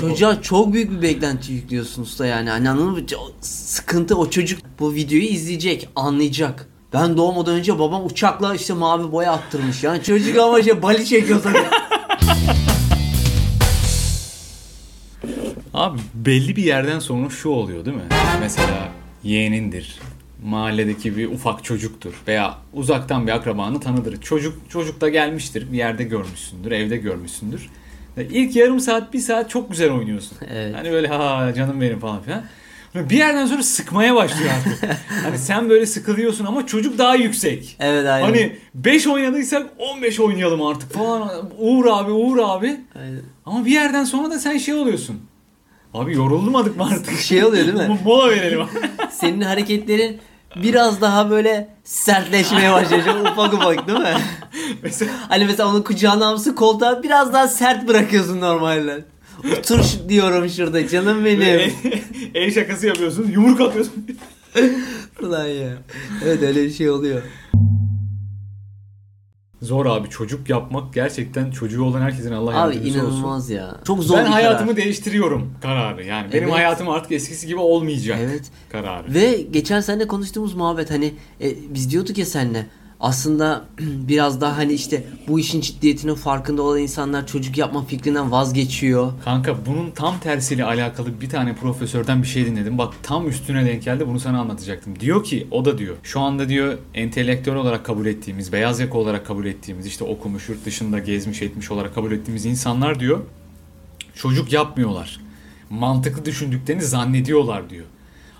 Çocuğa çok büyük bir beklenti yüklüyorsun usta yani. Hani anladın mı? Sıkıntı o çocuk bu videoyu izleyecek, anlayacak. Ben doğmadan önce babam uçakla işte mavi boya attırmış yani. Çocuk ama şey bali çekiyor tabii. Abi belli bir yerden sonra şu oluyor değil mi? Mesela yeğenindir. Mahalledeki bir ufak çocuktur veya uzaktan bir akrabanı tanıdır. Çocuk çocuk da gelmiştir. Bir yerde görmüşsündür, evde görmüşsündür. İlk yarım saat, bir saat çok güzel oynuyorsun. Evet. Hani böyle ha canım benim falan filan. Bir yerden sonra sıkmaya başlıyor artık. hani sen böyle sıkılıyorsun ama çocuk daha yüksek. evet aynen. Hani 5 oynadıysak 15 oynayalım artık falan. Uğur abi, Uğur abi. Aynen. Ama bir yerden sonra da sen şey oluyorsun. Abi yorulmadık mı artık? Şey oluyor değil mi? Mo- Mola verelim. Senin hareketlerin biraz daha böyle sertleşmeye başlayacak ufak ufak değil mi? Mesela Hani mesela onun kucağına almışsın koltuğa biraz daha sert bırakıyorsun normalden. Otur diyorum şurada canım el, benim. el şakası yapıyorsun, yumruk atıyorsun. Ulan ya. Evet öyle bir şey oluyor. Zor abi çocuk yapmak gerçekten çocuğu olan herkesin Allah Abi yardımcısı olsun. inanılmaz ya. Çok zor ben hayatımı karar. değiştiriyorum kararı. Yani benim Evet. hayatım artık eskisi gibi olmayacak Evet. kararı. Ve geçen seninle konuştuğumuz muhabbet hani e, biz diyorduk ya seninle aslında biraz daha hani işte bu işin ciddiyetinin farkında olan insanlar çocuk yapma fikrinden vazgeçiyor. Kanka bunun tam tersiyle alakalı bir tane profesörden bir şey dinledim. Bak tam üstüne denk geldi bunu sana anlatacaktım. Diyor ki o da diyor şu anda diyor entelektüel olarak kabul ettiğimiz, beyaz yaka olarak kabul ettiğimiz işte okumuş, yurt dışında gezmiş etmiş olarak kabul ettiğimiz insanlar diyor çocuk yapmıyorlar. Mantıklı düşündüklerini zannediyorlar diyor.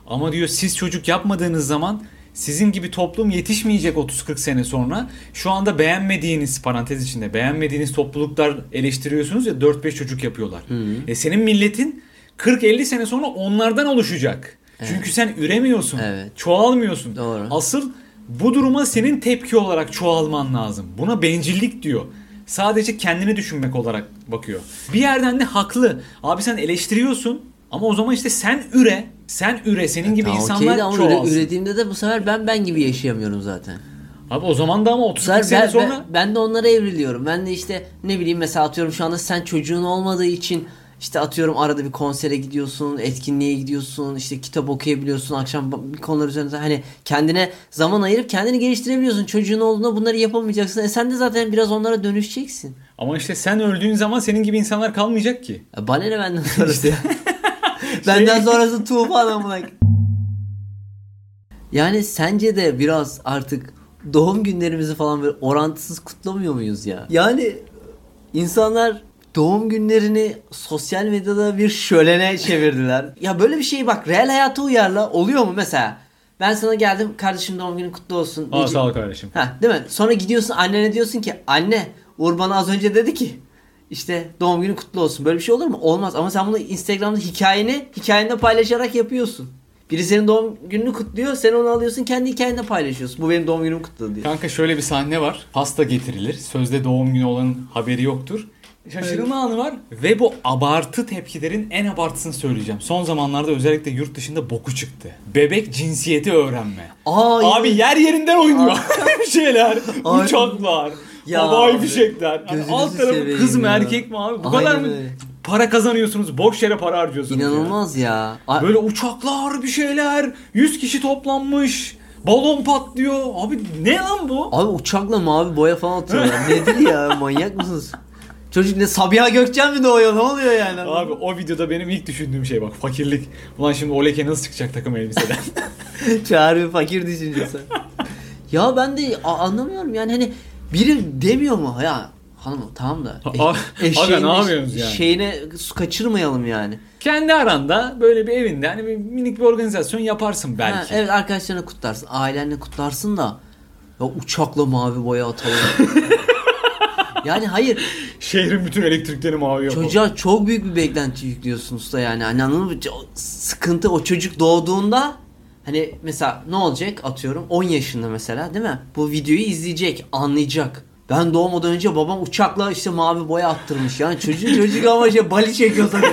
Ama diyor siz çocuk yapmadığınız zaman sizin gibi toplum yetişmeyecek 30-40 sene sonra. Şu anda beğenmediğiniz parantez içinde beğenmediğiniz topluluklar eleştiriyorsunuz ya 4-5 çocuk yapıyorlar. E senin milletin 40-50 sene sonra onlardan oluşacak. Çünkü sen üremiyorsun. Evet. Çoğalmıyorsun. Doğru. Asıl bu duruma senin tepki olarak çoğalman lazım. Buna bencillik diyor. Sadece kendini düşünmek olarak bakıyor. Bir yerden de haklı. Abi sen eleştiriyorsun ama o zaman işte sen üre. Sen üre. Senin gibi Tamam, insanlar de ama üre- çoğalsın. ürediğimde de bu sefer ben ben gibi yaşayamıyorum zaten. Abi o zaman da ama 30 Bu sefer sene ben, sonra ben, ben de onlara evriliyorum. Ben de işte ne bileyim mesela atıyorum şu anda sen çocuğun olmadığı için işte atıyorum arada bir konsere gidiyorsun, etkinliğe gidiyorsun, işte kitap okuyabiliyorsun, akşam bir konular üzerinde hani kendine zaman ayırıp kendini geliştirebiliyorsun. Çocuğun olduğunda bunları yapamayacaksın. E sen de zaten biraz onlara dönüşeceksin. ama işte sen öldüğün zaman senin gibi insanlar kalmayacak ki. Ya bana ne benden sonrası ya. benden sonrası tufan amına. Yani sence de biraz artık doğum günlerimizi falan böyle orantısız kutlamıyor muyuz ya? Yani insanlar doğum günlerini sosyal medyada bir şölene çevirdiler. ya böyle bir şeyi bak real hayata uyarla oluyor mu mesela? Ben sana geldim kardeşim doğum günün kutlu olsun. Aa sağ ol kardeşim. Ha, değil mi? Sonra gidiyorsun annene diyorsun ki anne Uğur bana az önce dedi ki işte doğum günü kutlu olsun. Böyle bir şey olur mu? Olmaz. Ama sen bunu Instagram'da hikayeni hikayende paylaşarak yapıyorsun. Biri senin doğum gününü kutluyor. Sen onu alıyorsun kendi hikayende paylaşıyorsun. Bu benim doğum günüm kutladı diye. Kanka şöyle bir sahne var. Pasta getirilir. Sözde doğum günü olanın haberi yoktur. Şaşırma anı var ve bu abartı tepkilerin en abartısını söyleyeceğim. Son zamanlarda özellikle yurt dışında boku çıktı. Bebek cinsiyeti öğrenme. Aa, Abi yer yerinden oynuyor. bir şeyler. Uçaklar. Ya havai fişekler. Gözünüzü alt tarafı kız mı ya. erkek mi abi? Bu Aynen kadar mı öyle. para kazanıyorsunuz? Boş yere para harcıyorsunuz. ya. İnanılmaz ya. A- Böyle uçaklar bir şeyler. 100 kişi toplanmış. Balon patlıyor. Abi ne lan bu? Abi uçakla mavi boya falan atıyorlar. Nedir ya? Manyak mısınız? Çocuk ne Sabiha Gökçen mi doğuyor? Ne oluyor yani? Abi o videoda benim ilk düşündüğüm şey bak fakirlik. Ulan şimdi o leke nasıl çıkacak takım elbiseden? Çağrı fakir düşüncesi. ya ben de anlamıyorum yani hani biri demiyor mu ya hanım tamam da A- aga, ne yapıyorsunuz yani? Şeyine su kaçırmayalım yani. Kendi aranda böyle bir evinde hani bir minik bir organizasyon yaparsın belki. Ha, evet arkadaşlarına kutlarsın, ailenle kutlarsın da ya uçakla mavi boya atalım. yani hayır Şehrin bütün elektriklerini mavi yapalım. çocuğa çok büyük bir beklenti yüklüyorsun usta yani. Hani anladın mı? Sıkıntı o çocuk doğduğunda hani mesela ne olacak atıyorum 10 yaşında mesela değil mi? Bu videoyu izleyecek, anlayacak. Ben doğmadan önce babam uçakla işte mavi boya attırmış yani çocuk çocuk ama şey bali çekiyor tabii.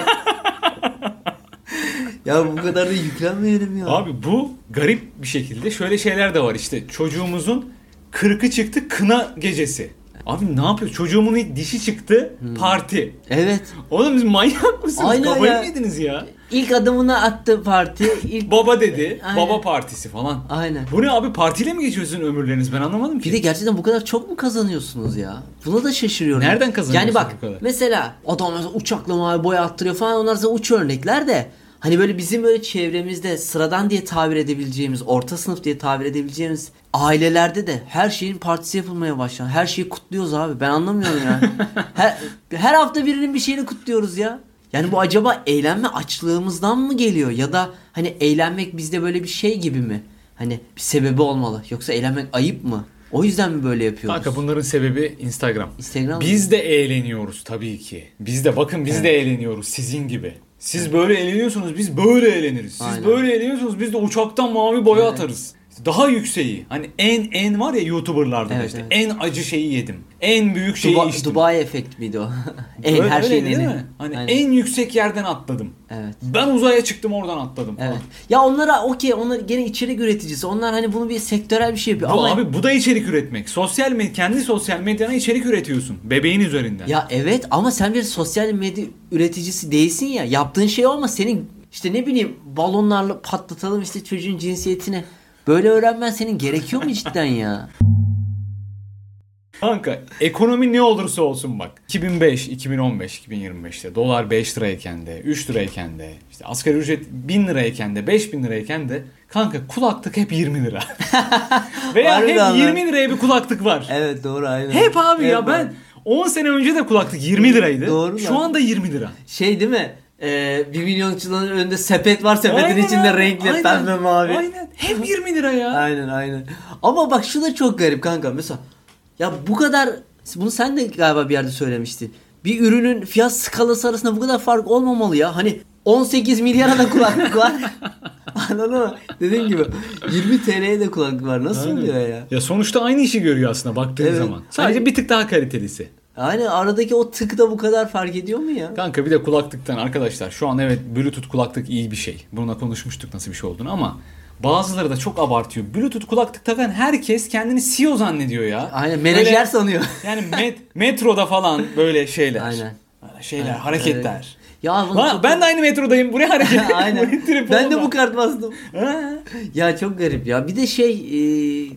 ya bu kadar da yüklenmeyelim ya. Abi bu garip bir şekilde şöyle şeyler de var işte çocuğumuzun kırkı çıktı kına gecesi. Abi ne yapıyor? Çocuğumun ilk dişi çıktı. Hmm. Parti. Evet. Oğlum siz manyak mısınız? Aynen Kafayı ya. mı yediniz ya? İlk adımını attı parti. İlk... Baba dedi. Aynen. Baba partisi falan. Aynen. Bu ne abi partiyle mi geçiyorsun ömürleriniz? Ben anlamadım ki. Bir de gerçekten bu kadar çok mu kazanıyorsunuz ya? Buna da şaşırıyorum. Nereden kazanıyorsun Yani bak bu kadar? mesela adam mesela uçakla mavi boya attırıyor falan onlar zaten uç örnekler de hani böyle bizim böyle çevremizde sıradan diye tabir edebileceğimiz orta sınıf diye tabir edebileceğimiz ailelerde de her şeyin partisi yapılmaya başlandı. Her şeyi kutluyoruz abi. Ben anlamıyorum ya. her, her hafta birinin bir şeyini kutluyoruz ya. Yani bu acaba eğlenme açlığımızdan mı geliyor ya da hani eğlenmek bizde böyle bir şey gibi mi? Hani bir sebebi olmalı. Yoksa eğlenmek ayıp mı? O yüzden mi böyle yapıyoruz? Kanka bunların sebebi Instagram. Instagram mı? Biz de eğleniyoruz tabii ki. Biz de bakın biz de eğleniyoruz sizin gibi. Siz böyle eğleniyorsunuz biz böyle eğleniriz. Siz Aynen. böyle eğleniyorsunuz biz de uçaktan mavi boya atarız. Daha yükseği. Hani en en var ya YouTuber'larda da Evet, işte. evet. En acı şeyi yedim. En büyük şeyi Duba- içtim. Dubai efekt miydi o? en Öyle- her şeyin değil en mi? Hani Aynen. en yüksek yerden atladım. Evet. Ben uzaya çıktım oradan atladım falan. Evet. Ya onlara okey onlar gene içerik üreticisi. Onlar hani bunu bir sektörel bir şey yapıyor. Bu Ama abi bu da içerik üretmek. Sosyal med kendi sosyal medyana içerik üretiyorsun. Bebeğin üzerinden. ya evet ama sen bir sosyal medya üreticisi değilsin ya. Yaptığın şey olma senin işte ne bileyim balonlarla patlatalım işte çocuğun cinsiyetini. Böyle öğrenmen senin gerekiyor mu cidden ya? Kanka ekonomi ne olursa olsun bak. 2005, 2015, 2025'te dolar 5 lirayken de 3 lirayken de işte asgari ücret 1000 lirayken de 5000 lirayken de kanka kulaklık hep 20 lira. Veya Harbiden hep lan. 20 liraya bir kulaklık var. Evet doğru aynen. Hep abi ya Hep ben var. 10 sene önce de kulaklık 20 liraydı. Doğru Şu lan. anda 20 lira. Şey değil mi? Ee, bir milyonçuların önünde sepet var. Sepetin Aynen içinde abi, renkli aynen, pembe mavi. Aynen. Hep 20 lira ya. Aynen aynen. Ama bak şu da çok garip kanka. Mesela ya bu kadar bunu sen de galiba bir yerde söylemiştin. Bir ürünün fiyat skalası arasında bu kadar fark olmamalı ya. Hani 18 milyara da kulaklık var. Anladın mı? Dediğim gibi 20 TL'ye de kulaklık var. Nasıl Aynen. oluyor ya? Ya sonuçta aynı işi görüyor aslında baktığın Evet. zaman. Sadece Hani- bir tık daha kalitelisi. Yani aradaki o tık da bu kadar fark ediyor mu ya? Kanka bir de kulaklıktan arkadaşlar şu an evet Bluetooth kulaklık iyi bir şey. Bununla konuşmuştuk nasıl bir şey olduğunu ama bazıları da çok abartıyor. Bluetooth kulaklık takan herkes kendini CEO zannediyor ya. Aynen menajer Böyle- sanıyor. Yani met- metroda falan böyle şeyler. Aynen. Şeyler, Aynen, hareketler. Ya bunu Ha, çok- ben de aynı metrodayım. Buraya hareket. Aynen. Ben de bu kart bastım. Ya çok garip ya. Bir de şey e,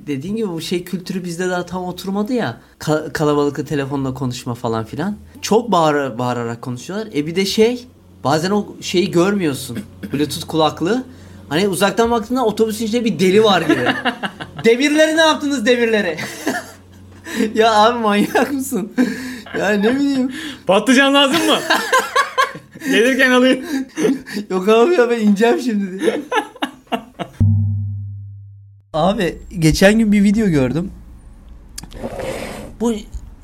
dediğin gibi bu şey kültürü bizde daha tam oturmadı ya. Ka- kalabalıkla telefonla konuşma falan filan. Çok bağır bağırarak konuşuyorlar. E bir de şey bazen o şeyi görmüyorsun. Bluetooth kulaklığı. Hani uzaktan baktığında otobüsün içinde bir deli var gibi. demirleri ne yaptınız demirleri? ya abi manyak mısın? Ya ne bileyim. Patlıcan lazım mı? Gelirken alayım. Yok abi ya ben ineceğim şimdi. Abi geçen gün bir video gördüm. Bu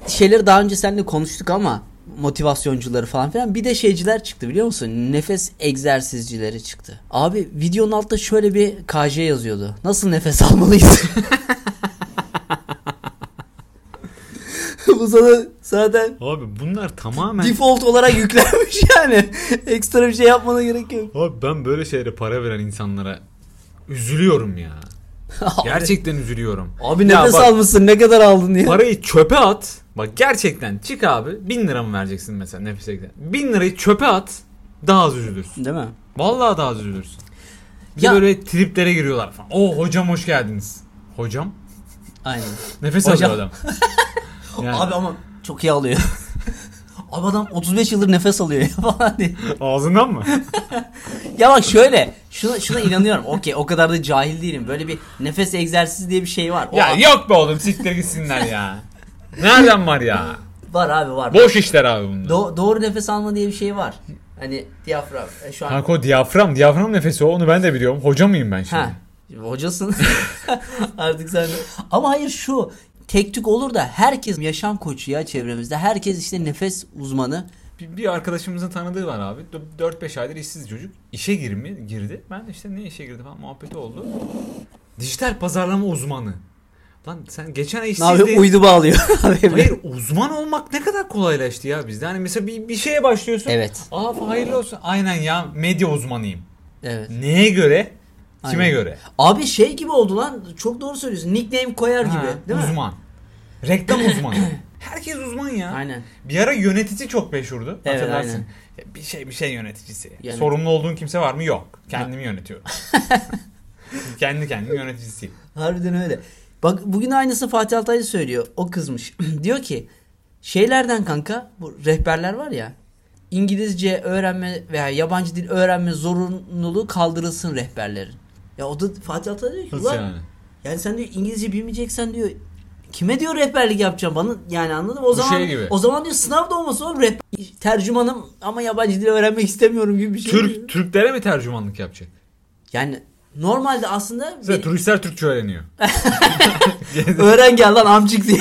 şeyleri daha önce seninle konuştuk ama motivasyoncuları falan filan bir de şeyciler çıktı biliyor musun? Nefes egzersizcileri çıktı. Abi videonun altında şöyle bir KJ yazıyordu. Nasıl nefes almalıyız? Bu sana zaten Abi bunlar tamamen... default olarak yüklenmiş yani. Ekstra bir şey yapmana gerek yok. Abi ben böyle şeylere para veren insanlara üzülüyorum ya. Gerçekten üzülüyorum. Abi nefes bak, almışsın ne kadar aldın ya? Parayı çöpe at. Bak gerçekten çık abi. Bin lira mı vereceksin mesela nefes ekle. Bin lirayı çöpe at. Daha az üzülürsün. Değil mi? Vallahi daha az üzülürsün. Bir Ya- böyle triplere giriyorlar falan. Oo hocam hoş geldiniz. Hocam? Aynen. Nefes Hocam. alıyor adam. Yani Abi ama çok iyi alıyor. Abi adam 35 yıldır nefes alıyor ya falan diye. ağzından mı? Ya bak şöyle. Şuna, şuna inanıyorum. Okey o kadar da cahil değilim. Böyle bir nefes egzersizi diye bir şey var. O ya an- yok be oğlum siktir gitsinler ya. Nereden var ya? Var abi var. Boş işler abi bunlar. Do- doğru nefes alma diye bir şey var. Hani diyafram. E, şu an Kanka o diyafram. Diyafram nefesi o. Onu ben de biliyorum. Hoca mıyım ben şimdi? Ha. Hocasın. Artık sen de. Ama hayır şu. Tek tük olur da herkes yaşam koçu ya çevremizde. Herkes işte nefes uzmanı. Bir, bir arkadaşımızın tanıdığı var abi. 4-5 aydır işsiz çocuk. İşe girmi, girdi. Ben de işte ne işe girdi falan muhabbeti oldu. Dijital pazarlama uzmanı. Lan sen geçen ay işsizdin. Uydu bağlıyor. Hayır uzman olmak ne kadar kolaylaştı ya bizde. Hani mesela bir, bir şeye başlıyorsun. Evet. Aa hayırlı olsun. Aynen ya medya uzmanıyım. Evet. Neye göre? Kime Aynen. göre? Abi şey gibi oldu lan. Çok doğru söylüyorsun. Nickname koyar Ha, gibi. Değil mi? uzman. Reklam uzmanı. Herkes uzman ya. Aynen. Bir ara yönetici çok meşhurdu. Evet, Hatırlarsın. aynen. Bir şey bir şey yöneticisi. Yani- Sorumlu olduğun kimse var mı? Yok. Kendimi yönetiyorum. Kendi kendimi yöneticisiyim. Harbiden öyle. Bak bugün aynısını Fatih Altaylı söylüyor. O kızmış. diyor ki şeylerden kanka bu rehberler var ya İngilizce öğrenme veya yabancı dil öğrenme zorunluluğu kaldırılsın rehberlerin. Ya o da Fatih Altaylı diyor ki Nasıl "Ulan, yani? yani sen diyor İngilizce bilmeyeceksen diyor kime diyor rehberlik yapacağım bana yani anladın mı? O Bu zaman şey gibi. o zaman diyor sınav da olmasın oğlum rehber tercümanım ama yabancı dil öğrenmek istemiyorum gibi bir şey. diyor. Türk Türklere mi tercümanlık yapacak? Yani normalde aslında Mesela bir- turistler Türkçe öğreniyor. öğren gel lan amcık diye.